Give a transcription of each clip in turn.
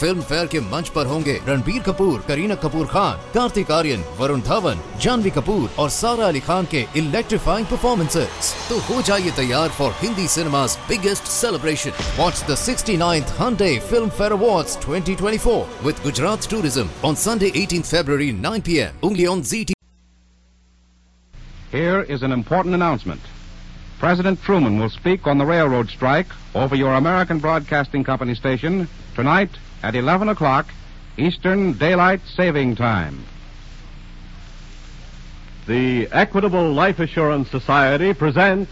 Film fair के मंच पर होंगे रणबीर कपूर करीना कपूर खान कार्तिक आर्यन वरुण धवन जानवी कपूर और सारा अली खान के इलेक्ट्रीफाइंग परफॉर्मेंसेस तो हो जाइए तैयार for Hindi cinema's biggest celebration. Watch the 69th Hyundai Film Fair Awards 2024 with Gujarat Tourism on Sunday 18th February 9 p.m. only on ZT. Here is an important announcement. President Truman will speak on the railroad strike over your American Broadcasting Company station tonight at 11 o'clock Eastern Daylight Saving Time. The Equitable Life Assurance Society presents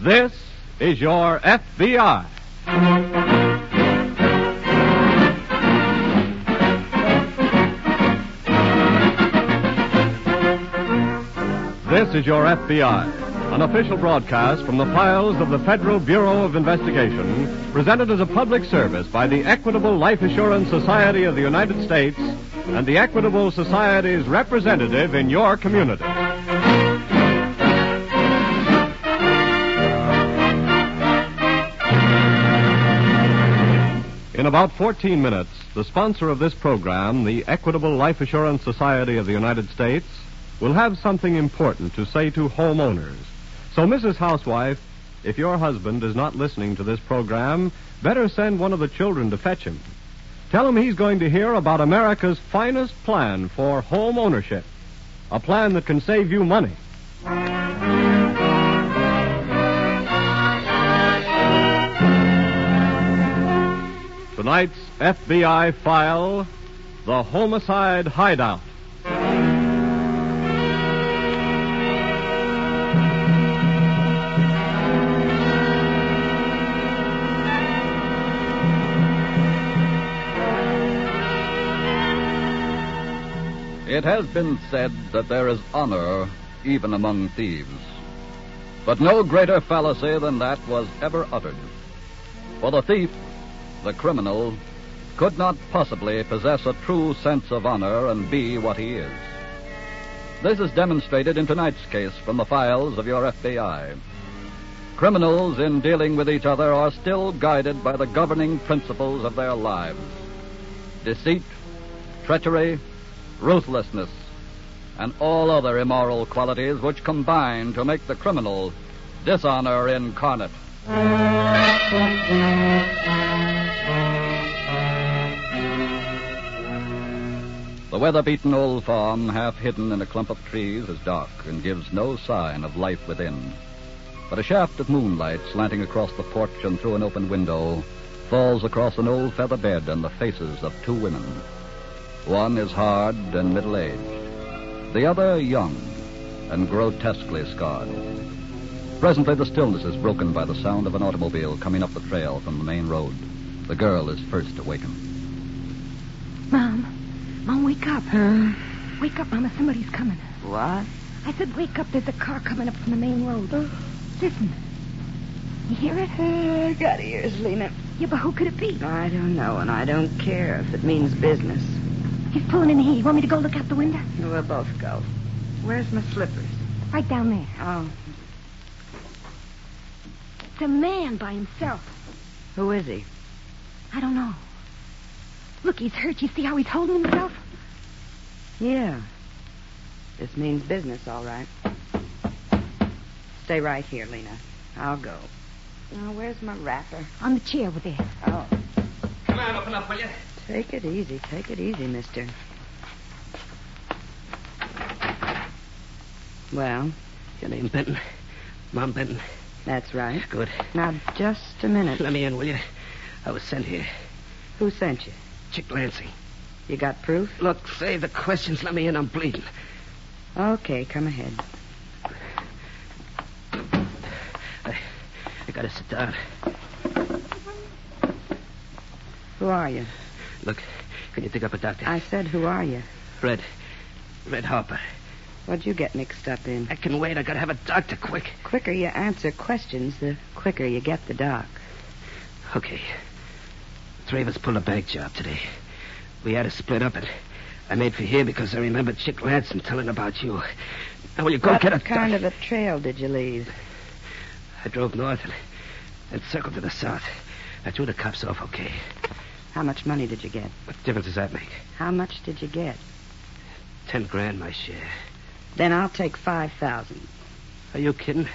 This is Your FBI. This is Your FBI, an official broadcast from the files of the Federal Bureau of Investigation, presented as a public service by the Equitable Life Assurance Society of the United States and the Equitable Society's representative in your community. In about 14 minutes, the sponsor of this program, the Equitable Life Assurance Society of the United States, will have something important to say to homeowners. So, Mrs. Housewife, if your husband is not listening to this program, better send one of the children to fetch him. Tell him he's going to hear about America's finest plan for home ownership. A plan that can save you money. Tonight's FBI file The Homicide Hideout. It has been said that there is honor even among thieves. But no greater fallacy than that was ever uttered. For the thief, the criminal, could not possibly possess a true sense of honor and be what he is. This is demonstrated in tonight's case from the files of your FBI. Criminals in dealing with each other are still guided by the governing principles of their lives deceit, treachery, ruthlessness, and all other immoral qualities which combine to make the criminal dishonor incarnate. The weather-beaten old farm, half hidden in a clump of trees, is dark and gives no sign of life within. But a shaft of moonlight slanting across the porch and through an open window falls across an old feather bed and the faces of two women. One is hard and middle-aged. The other young and grotesquely scarred. Presently, the stillness is broken by the sound of an automobile coming up the trail from the main road. The girl is first awakened. Mom. Mom, wake up. Wake up, Mama. Somebody's coming. What? I said wake up. There's a car coming up from the main road. Listen. You hear it? I got ears, Lena. Yeah, but who could it be? I don't know, and I don't care if it means business. He's pulling in here. You want me to go look out the window? We'll both go. Where's my slippers? Right down there. Oh, It's a man by himself. who is he? I don't know. Look, he's hurt. You see how he's holding himself? Yeah. This means business, all right. Stay right here, Lena. I'll go. Now, where's my wrapper? On the chair over there. Oh, Come on, open up, will you? Take it easy. Take it easy, mister. Well, Your name Benton. Mom Benton. that's right. Good. Now, just a minute. Let me in, will you? I was sent here. Who sent you? Chick Lansing. You got proof? Look, save the questions. Let me in. I'm bleeding. Okay, come ahead. I, I gotta sit down. Who are you? Look, can you dig up a doctor? I said, who are you? Red. Red Harper. What'd you get mixed up in? I can wait. I gotta have a doctor quick. quicker you answer questions, the quicker you get the doc. Okay. Three of us pulled a bank job today. We had to split up, and I made for here because I remembered Chick Ransom telling about you. Now, will you go what get a kind of a trail did you leave? I drove north and, and circled to the south. I threw the cops off okay. How much money did you get? What difference does that make? How much did you get? Ten grand, my share. Then I'll take five thousand. Are you kidding?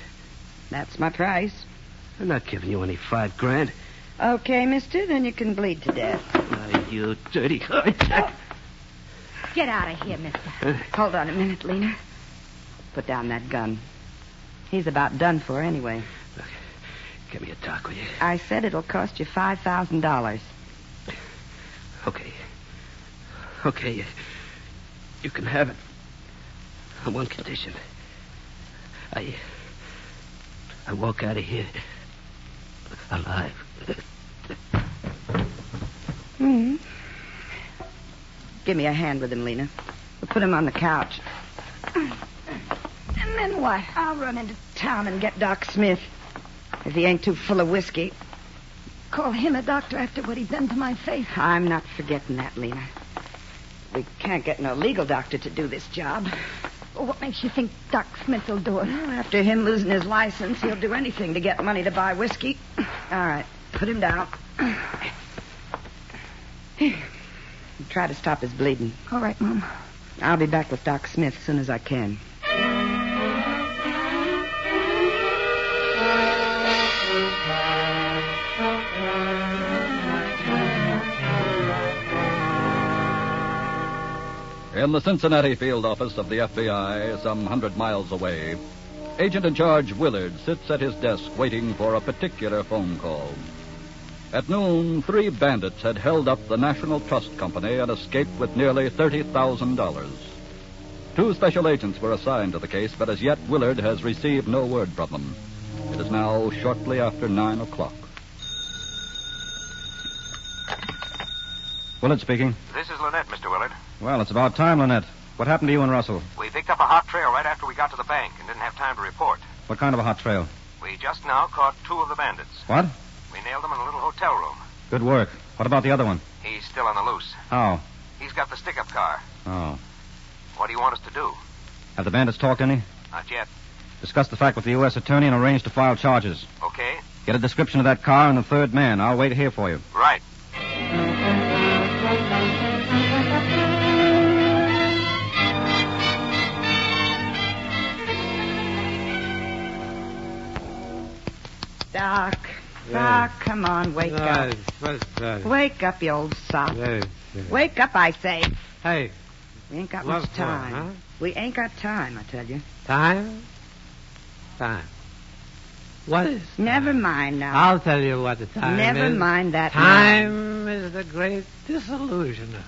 That's my price. I'm not giving you any five grand. Okay, mister, then you can bleed to death. Oh, you dirty. Oh, get out of here, mister. Hold on a minute, Lena. Put down that gun. He's about done for anyway. Look, give me a talk, will you? I said it'll cost you five thousand dollars. Okay. Okay, you, can have it. On one condition. I. I walk out of here alive. Hmm. Give me a hand with him, Lena. We'll put him on the couch. And then what? I'll run into town and get Doc Smith. If he ain't too full of whiskey. Call him a doctor after what he done to my face. I'm not forgetting that, Lena. We can't get no legal doctor to do this job. Well, what makes you think Doc Smith will do it? Well, after him losing his license, he'll do anything to get money to buy whiskey. All right, put him down. Try to stop his bleeding. All right, Mom. I'll be back with Doc Smith as soon as I can. In the Cincinnati field office of the FBI, some hundred miles away, Agent in charge Willard sits at his desk waiting for a particular phone call. At noon, three bandits had held up the National Trust Company and escaped with nearly $30,000. Two special agents were assigned to the case, but as yet Willard has received no word from them. It is now shortly after nine o'clock. Willard speaking. This is Lynette, Mr. Willard. Well, it's about time, Lynette. What happened to you and Russell? We picked up a hot trail right after we got to the bank and didn't have time to report. What kind of a hot trail? We just now caught two of the bandits. What? We nailed them in a little hotel room. Good work. What about the other one? He's still on the loose. How? He's got the stick-up car. Oh. What do you want us to do? Have the bandits talked any? Not yet. Discuss the fact with the U.S. attorney and arrange to file charges. Okay? Get a description of that car and the third man. I'll wait here for you. Right. Doc. Doc, come on, wake up. Wake up, you old sop. Wake up, I say. Hey, We ain't got much time. huh? We ain't got time, I tell you. time? Time. What is Never mind now. I'll tell you what the time Never is. Never mind that Time is the great disillusioner.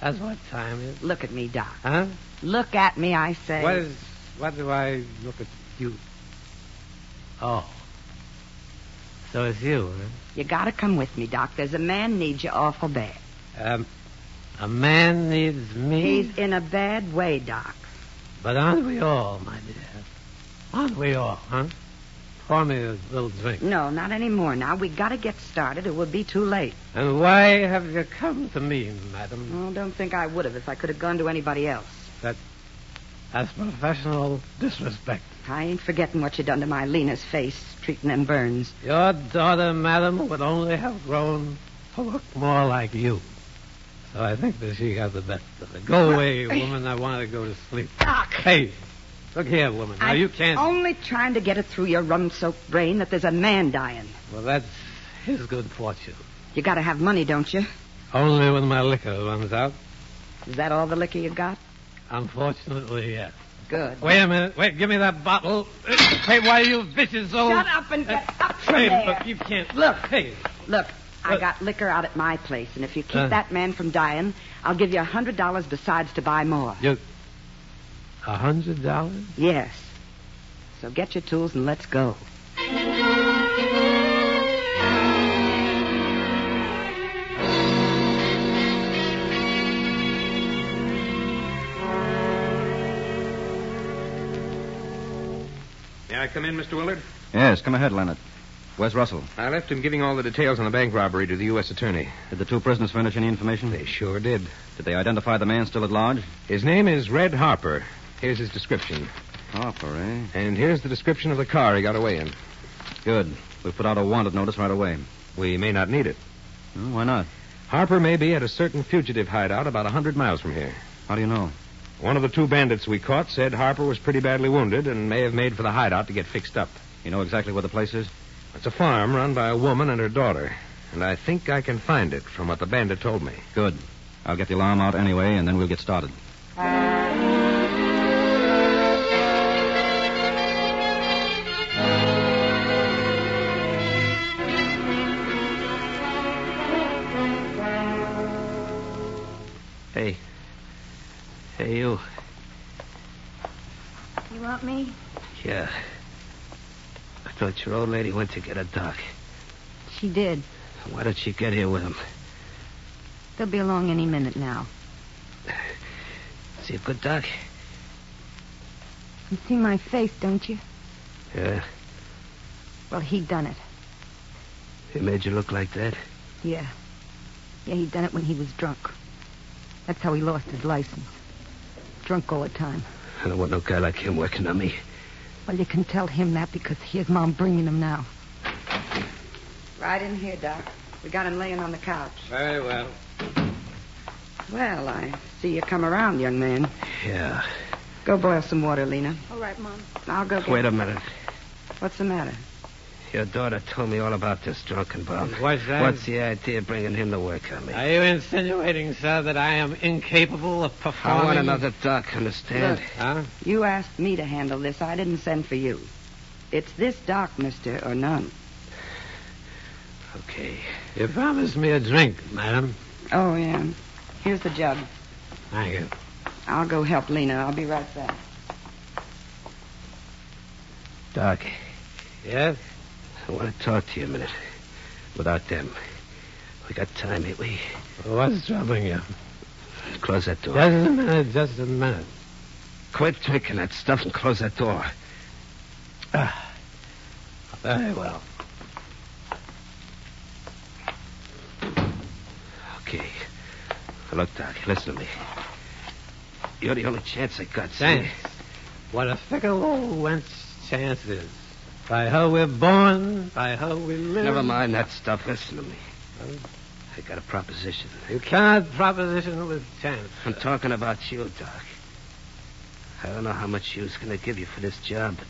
That's what time is. Look at me, Doc. Huh? Look at me, I say. What is... What do I look at you? Oh. So it's you, You gotta come with me, Doc. There's a man needs you awful bad. Um, a man needs me? He's in a bad way, Doc. But aren't we all, my dear? Aren't we all, huh? Pour me a little drink. No, not anymore now. We gotta get started. It would be too late. And why have you come to me, madam? Oh, don't think I would have if I could have gone to anybody else. That, that's professional disrespect. I ain't forgetting what you done to my Lena's face, treating them burns. Your daughter, madam, would only have grown to look more like you. So I think that she got the best of it. Go away, woman. I want to go to sleep. Doc! Hey, look here, woman. Now, I'm you can't... only trying to get it through your rum-soaked brain that there's a man dying. Well, that's his good fortune. You gotta have money, don't you? Only when my liquor runs out. Is that all the liquor you got? Unfortunately, yes. Good. Wait a minute. Wait, give me that bottle. Uh, hey, why are you vicious so... Shut up and get up uh, from Hey, there. look, you can't... Look, hey. Look, I uh, got liquor out at my place, and if you keep Uh. that man from dying, I'll give you a hundred dollars besides to buy more. You... A hundred dollars? Yes. So get your tools and let's go. Come in, Mr. Willard? Yes, come ahead, Leonard. Where's Russell? I left him giving all the details on the bank robbery to the U.S. attorney. Did the two prisoners furnish any information? They sure did. Did they identify the man still at large? His name is Red Harper. Here's his description. Harper, eh? And here's the description of the car he got away in. Good. We'll put out a wanted notice right away. We may not need it. Hmm, why not? Harper may be at a certain fugitive hideout about a hundred miles from here. How do you know? One of the two bandits we caught said Harper was pretty badly wounded and may have made for the hideout to get fixed up. You know exactly where the place is? It's a farm run by a woman and her daughter. And I think I can find it from what the bandit told me. Good. I'll get the alarm out anyway, and then we'll get started. You. You want me? Yeah. I thought your old lady went to get a doc. She did. Why did she get here with him? They'll be along any minute now. Is he a good doc? You see my face, don't you? Yeah. Well, he done it. He made you look like that? Yeah. Yeah, he done it when he was drunk. That's how he lost his license. Drunk all the time. I don't want no guy like him working on me. Well, you can tell him that because here's Mom bringing him now. Right in here, Doc. We got him laying on the couch. Very well. Well, I see you come around, young man. Yeah. Go boil some water, Lena. All right, Mom. I'll go get... Wait a minute. What's the matter? Your daughter told me all about this drunken bum. What's that? What's the idea of bringing him to work on me? Are you insinuating, sir, that I am incapable of performing? I want another doc, understand? Look. Huh? You asked me to handle this. I didn't send for you. It's this doc, mister, or none. Okay. You promised me a drink, madam. Oh, yeah. Here's the jug. Thank you. I'll go help Lena. I'll be right back. Doc, Yes? I want to talk to you a minute. Without them. We got time, ain't we? What's troubling you? Close that door. Just a minute, just a minute. Quit drinking that stuff and close that door. Ah, very well. Okay. Look, Doc, listen to me. You're the only chance I got. see? Thanks. What a fickle old wench chance is. By her we're born, by her we live. Never mind that stuff. Listen to me. I got a proposition. You can't proposition with chance. I'm talking about you, Doc. I don't know how much she was going to give you for this job, but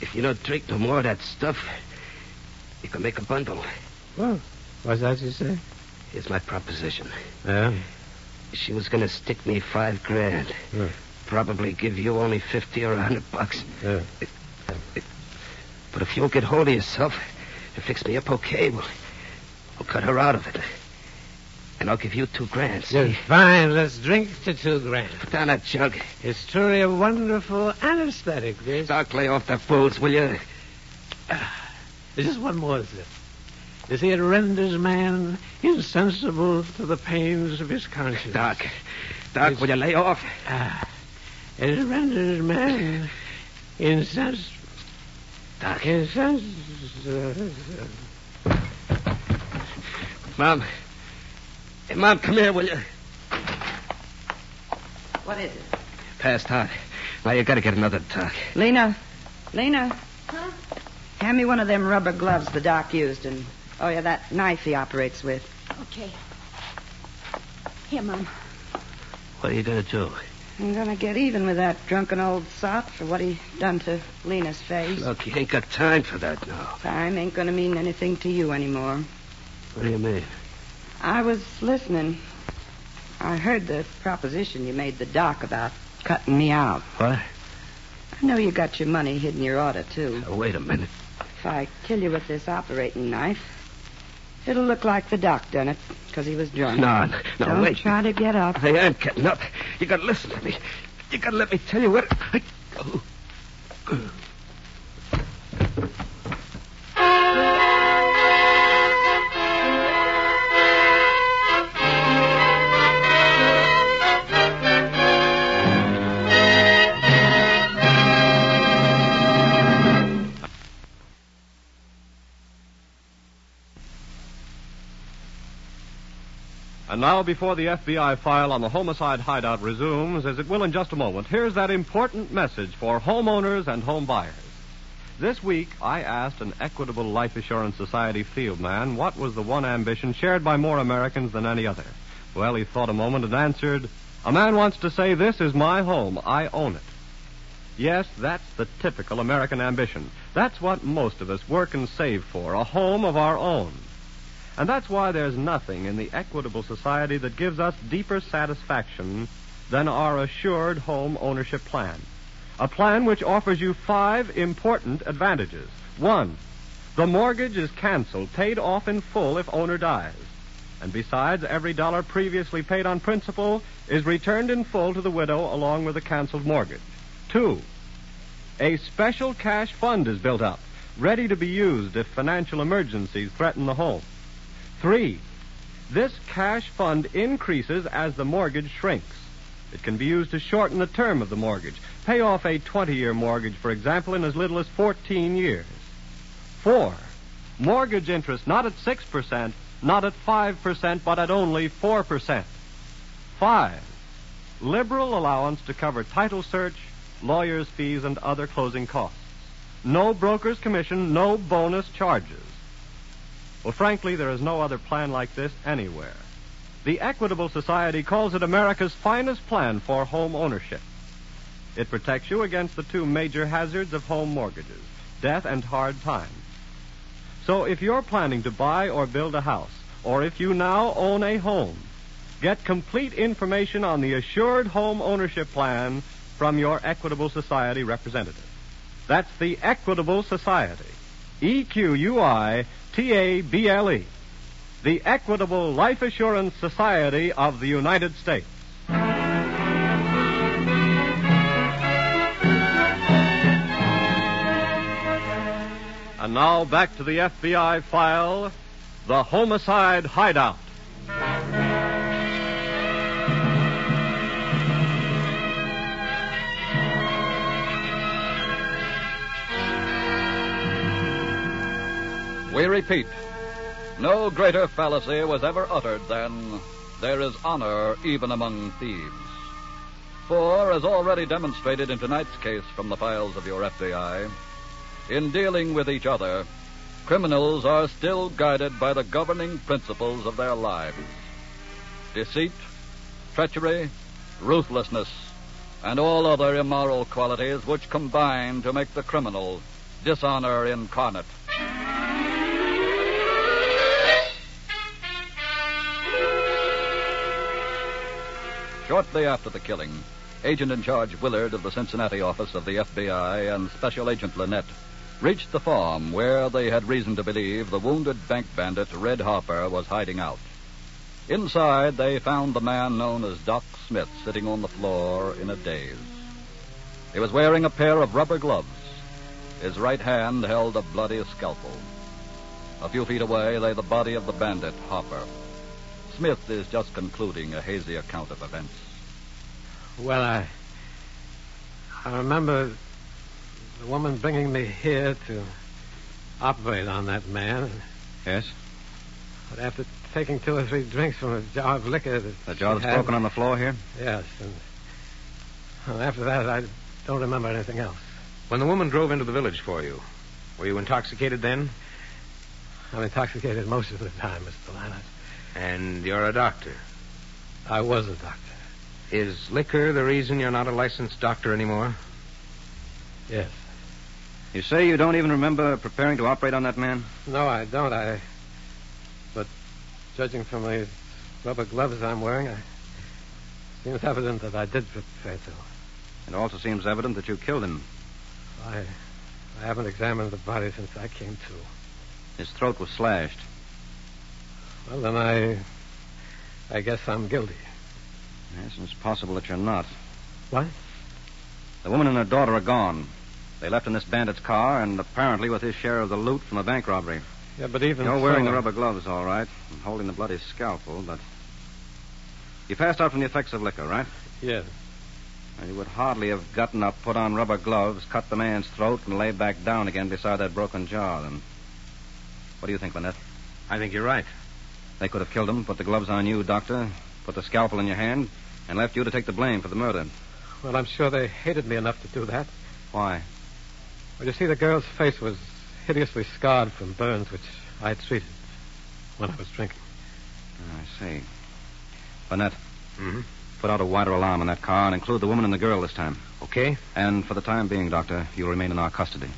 if you don't drink no more of that stuff, you can make a bundle. Well, what's that you say? Here's my proposition. Yeah. She was going to stick me five grand. Yeah. Probably give you only 50 or a 100 bucks. Yeah. But if you'll get hold of yourself and fix me up okay, we'll, we'll cut her out of it. And I'll give you two grand. see? Fine. Let's drink to two grand. Put down that jug. It's truly a wonderful anesthetic, this. Doc, lay off the fools, will you? There's just one more thing. You see, it renders man insensible to the pains of his conscience. Doc, Doc, will you lay off? Ah, it renders man insensible. Doc. Insensible. Mom. Hey, Mom, come here, will you? What is it? Passed out. Now you gotta get another doc. Lena. Lena. Huh? Hand me one of them rubber gloves the doc used and, oh, yeah, that knife he operates with. Okay. Here, Mom. What are you gonna do? I'm gonna get even with that drunken old sot for what he done to Lena's face. Look, you ain't got time for that now. Time ain't gonna mean anything to you anymore. What do you mean? I was listening. I heard the proposition you made the doc about cutting me out. What? I know you got your money hid in your order, too. Now, wait a minute. If I kill you with this operating knife, it'll look like the doc done it, because he was drunk. No, no, no, Don't wait. try to get up. I am getting up. You gotta listen to me. You gotta let me tell you what. I... Oh. And now, before the FBI file on the homicide hideout resumes, as it will in just a moment, here's that important message for homeowners and home buyers. This week, I asked an Equitable Life Assurance Society field man what was the one ambition shared by more Americans than any other. Well, he thought a moment and answered, A man wants to say, This is my home. I own it. Yes, that's the typical American ambition. That's what most of us work and save for, a home of our own. And that's why there's nothing in the Equitable Society that gives us deeper satisfaction than our assured home ownership plan. A plan which offers you five important advantages. One, the mortgage is canceled, paid off in full if owner dies. And besides, every dollar previously paid on principal is returned in full to the widow along with the canceled mortgage. Two, a special cash fund is built up, ready to be used if financial emergencies threaten the home. Three, this cash fund increases as the mortgage shrinks. It can be used to shorten the term of the mortgage. Pay off a 20 year mortgage, for example, in as little as 14 years. Four, mortgage interest not at 6%, not at 5%, but at only 4%. Five, liberal allowance to cover title search, lawyer's fees, and other closing costs. No broker's commission, no bonus charges. Well, frankly, there is no other plan like this anywhere. The Equitable Society calls it America's finest plan for home ownership. It protects you against the two major hazards of home mortgages death and hard times. So if you're planning to buy or build a house, or if you now own a home, get complete information on the Assured Home Ownership Plan from your Equitable Society representative. That's the Equitable Society. E Q U I T A B L E. The Equitable Life Assurance Society of the United States. And now back to the FBI file The Homicide Hideout. We repeat, no greater fallacy was ever uttered than there is honor even among thieves. For, as already demonstrated in tonight's case from the files of your FBI, in dealing with each other, criminals are still guided by the governing principles of their lives deceit, treachery, ruthlessness, and all other immoral qualities which combine to make the criminal dishonor incarnate. Shortly after the killing, Agent in charge Willard of the Cincinnati office of the FBI and Special Agent Lynette reached the farm where they had reason to believe the wounded bank bandit Red Harper was hiding out. Inside, they found the man known as Doc Smith sitting on the floor in a daze. He was wearing a pair of rubber gloves. His right hand held a bloody scalpel. A few feet away lay the body of the bandit, Harper. Smith is just concluding a hazy account of events. Well, I. I remember the woman bringing me here to operate on that man. Yes? But after taking two or three drinks from a jar of liquor that. The jar that's had- broken on the floor here? Yes, and. well, after that, I don't remember anything else. When the woman drove into the village for you, were you intoxicated then? I'm intoxicated most of the time, Mr. Lannert. And you're a doctor. I was a doctor. Is liquor the reason you're not a licensed doctor anymore? Yes. You say you don't even remember preparing to operate on that man? No, I don't. I. But judging from the rubber gloves I'm wearing, I. Seems evident that I did prepare to. It also seems evident that you killed him. I. I haven't examined the body since I came to. His throat was slashed. Well, then I. I guess I'm guilty. Yes, and it's possible that you're not. What? The woman and her daughter are gone. They left in this bandit's car, and apparently with his share of the loot from the bank robbery. Yeah, but even You're wearing so- the rubber gloves, all right, and holding the bloody scalpel, but. You passed out from the effects of liquor, right? Yes. Well, you would hardly have gotten up, put on rubber gloves, cut the man's throat, and lay back down again beside that broken jar, then. What do you think, Lynette? I think you're right. They could have killed him, put the gloves on you, Doctor, put the scalpel in your hand, and left you to take the blame for the murder. Well, I'm sure they hated me enough to do that. Why? Well, you see, the girl's face was hideously scarred from burns which I had treated when I was drinking. I see. Burnett, Mm-hmm. put out a wider alarm in that car and include the woman and the girl this time. Okay. And for the time being, Doctor, you'll remain in our custody.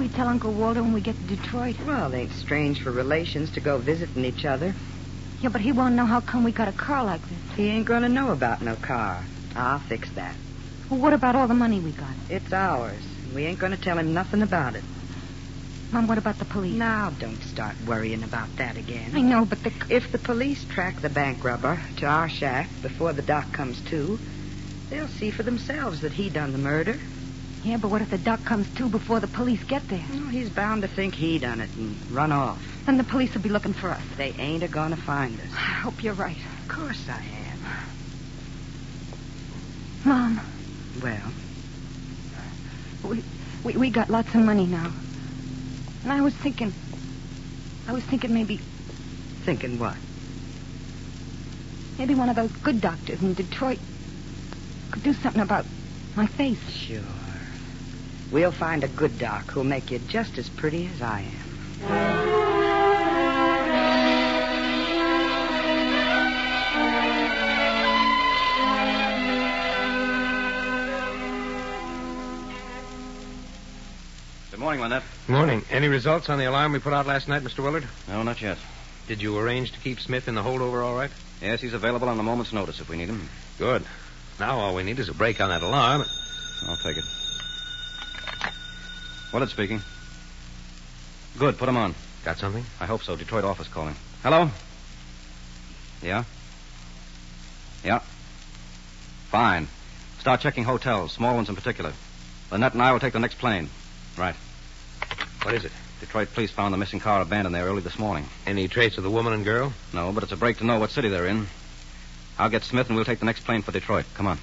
We tell Uncle Walter when we get to Detroit? Well, it ain't strange for relations to go visiting each other. Yeah, but he won't know how come we got a car like this. He ain't gonna know about no car. I'll fix that. Well, what about all the money we got? It's ours. We ain't gonna tell him nothing about it. Mom, what about the police? Now, don't start worrying about that again. I know, but the... If the police track the bank robber to our shack before the doc comes to, they'll see for themselves that he done the murder. Yeah, but what if the duck comes too before the police get there? Well, he's bound to think he done it and run off. Then the police will be looking for us. They ain't a gonna find us. I hope you're right. Of course I am. Mom, Well, we, we, we got lots of money now. And I was thinking... I was thinking maybe... thinking what? Maybe one of those good doctors in Detroit could do something about my face. Sure. We'll find a good doc who'll make you just as pretty as I am. Good morning, Lynette. Morning. Any results on the alarm we put out last night, Mr. Willard? No, not yet. Did you arrange to keep Smith in the holdover all right? Yes, he's available on a moment's notice if we need him. Good. Now all we need is a break on that alarm. I'll take it. Willard speaking. Good, put him on. Got something? I hope so. Detroit office calling. Hello? Yeah? Yeah? Fine. Start checking hotels, small ones in particular. Lynette and I will take the next plane. Right. What is it? Detroit police found the missing car abandoned there early this morning. Any trace of the woman and girl? No, but it's a break to know what city they're in. I'll get Smith and we'll take the next plane for Detroit. Come on.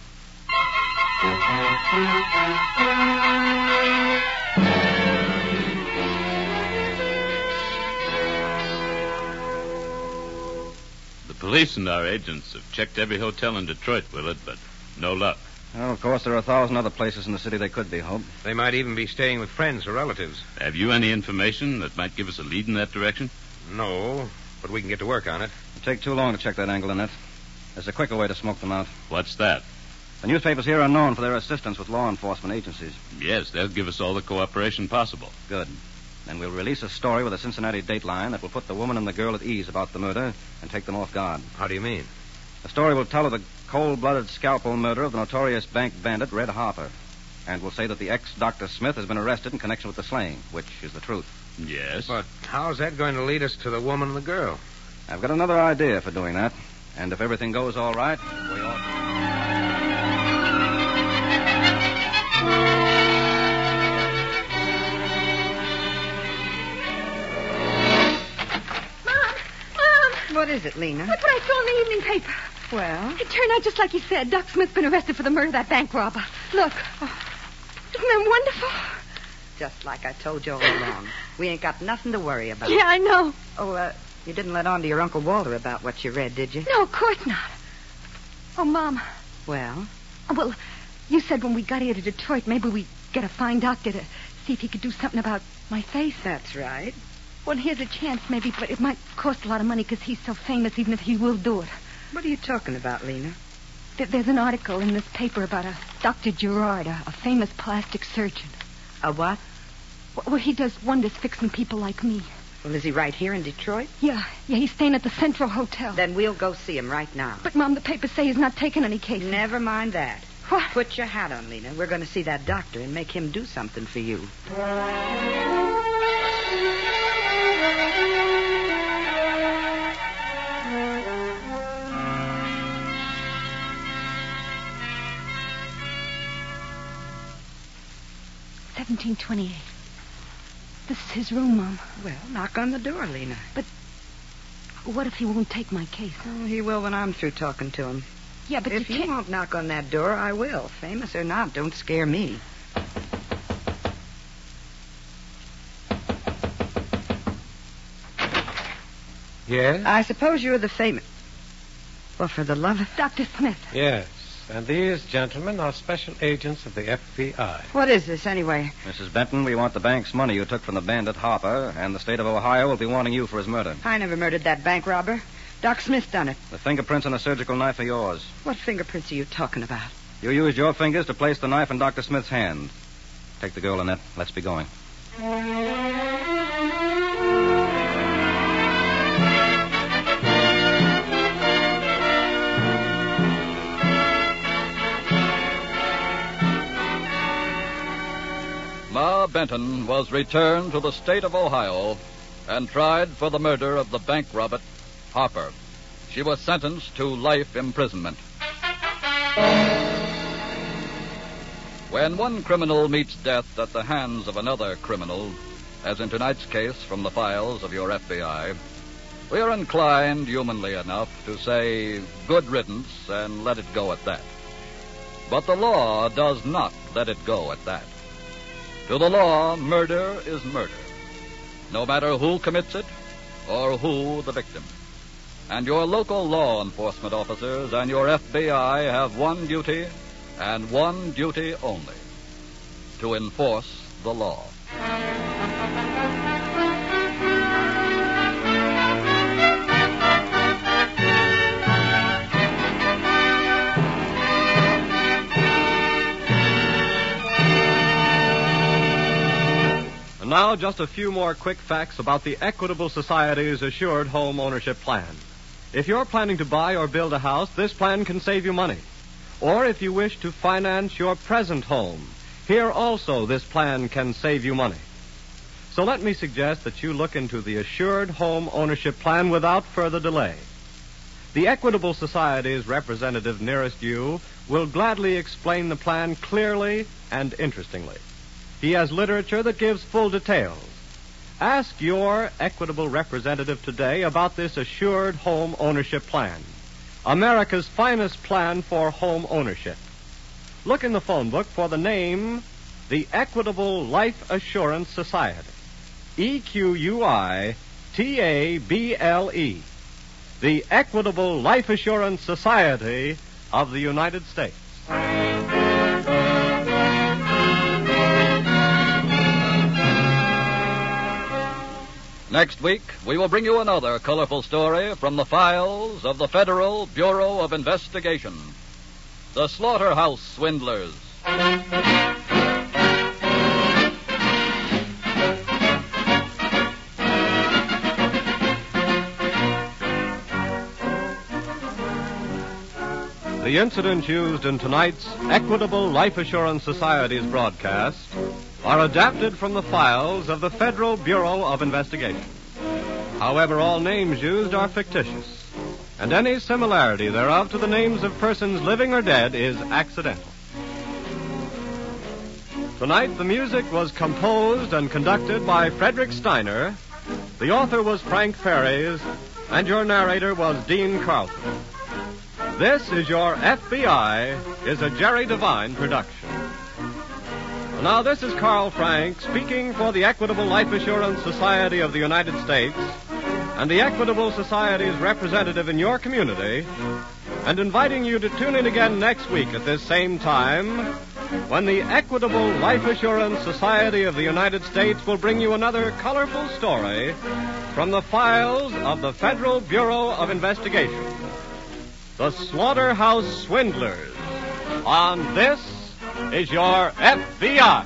Police and our agents have checked every hotel in Detroit, Willard, but no luck. Well, of course, there are a thousand other places in the city they could be, Hope. They might even be staying with friends or relatives. Have you any information that might give us a lead in that direction? No, but we can get to work on it. It'll take too long to check that angle, Annette. There's a quicker way to smoke them out. What's that? The newspapers here are known for their assistance with law enforcement agencies. Yes, they'll give us all the cooperation possible. Good. Then we'll release a story with a Cincinnati dateline that will put the woman and the girl at ease about the murder and take them off guard. How do you mean? The story will tell of the cold-blooded scalpel murder of the notorious bank bandit Red Harper, and will say that the ex-Dr. Smith has been arrested in connection with the slaying, which is the truth. Yes. But how's that going to lead us to the woman and the girl? I've got another idea for doing that, and if everything goes all right, we ought. What is it, Lena? That's what I saw in the evening paper. Well, It turned out just like you said. Doc Smith's been arrested for the murder of that bank robber. Look. Isn't that wonderful? just like I told you all along. We ain't got nothing to worry about. Yeah, I know. Oh, uh, you didn't let on to your Uncle Walter about what you read, did you? No, of course not. Oh, Mom. Well, Oh, well, you said when we got here to Detroit, maybe we'd get a fine doctor to see if he could do something about my face. that's right. Well, here's a chance, maybe, but it might cost a lot of money because he's so famous, even if he will do it. What are you talking about, Lena? Th- There's an article in this paper about a Dr. Gerard, a, a famous plastic surgeon. A what? Well, he does wonders fixing people like me. Well, is he right here in Detroit? Yeah, yeah, he's staying at the Central Hotel. Then we'll go see him right now. But, Mom, the papers say he's not taking any cases. Never mind that. What? Put your hat on, Lena. We're going to see that doctor and make him do something for you. Seventeen twenty-eight. This is his room, Mom. Well, knock on the door, Lena. But what if he won't take my case? Oh, he will when I'm through talking to him. Yeah, but if you you can't... won't knock on that door, I will. Famous or not, don't scare me. Yes? I suppose you're the famous. Well, for the love of. Dr. Smith. Yes. And these gentlemen are special agents of the FBI. What is this, anyway? Mrs. Benton, we want the bank's money you took from the bandit Harper, and the state of Ohio will be wanting you for his murder. I never murdered that bank robber. Doc Smith done it. The fingerprints on the surgical knife are yours. What fingerprints are you talking about? You used your fingers to place the knife in Dr. Smith's hand. Take the girl, Annette. Let's be going. Benton was returned to the state of Ohio and tried for the murder of the bank robber Harper. She was sentenced to life imprisonment. When one criminal meets death at the hands of another criminal, as in tonight's case from the files of your FBI, we are inclined, humanly enough, to say good riddance and let it go at that. But the law does not let it go at that. To the law, murder is murder, no matter who commits it or who the victim. And your local law enforcement officers and your FBI have one duty and one duty only to enforce the law. Now, just a few more quick facts about the Equitable Society's Assured Home Ownership Plan. If you're planning to buy or build a house, this plan can save you money. Or if you wish to finance your present home, here also this plan can save you money. So let me suggest that you look into the Assured Home Ownership Plan without further delay. The Equitable Society's representative nearest you will gladly explain the plan clearly and interestingly. He has literature that gives full details. Ask your Equitable representative today about this Assured Home Ownership Plan, America's finest plan for home ownership. Look in the phone book for the name, the Equitable Life Assurance Society. E Q U I T A B L E. The Equitable Life Assurance Society of the United States. Next week, we will bring you another colorful story from the files of the Federal Bureau of Investigation The Slaughterhouse Swindlers. The incidents used in tonight's Equitable Life Assurance Society's broadcast are adapted from the files of the Federal Bureau of Investigation. However, all names used are fictitious, and any similarity thereof to the names of persons living or dead is accidental. Tonight, the music was composed and conducted by Frederick Steiner. The author was Frank Ferries, and your narrator was Dean Carlton. This is Your FBI is a Jerry Devine production. Now, this is Carl Frank speaking for the Equitable Life Assurance Society of the United States and the Equitable Society's representative in your community, and inviting you to tune in again next week at this same time when the Equitable Life Assurance Society of the United States will bring you another colorful story from the files of the Federal Bureau of Investigation. The Slaughterhouse Swindlers. On this is your FBI.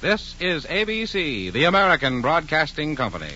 This is ABC, the American Broadcasting Company.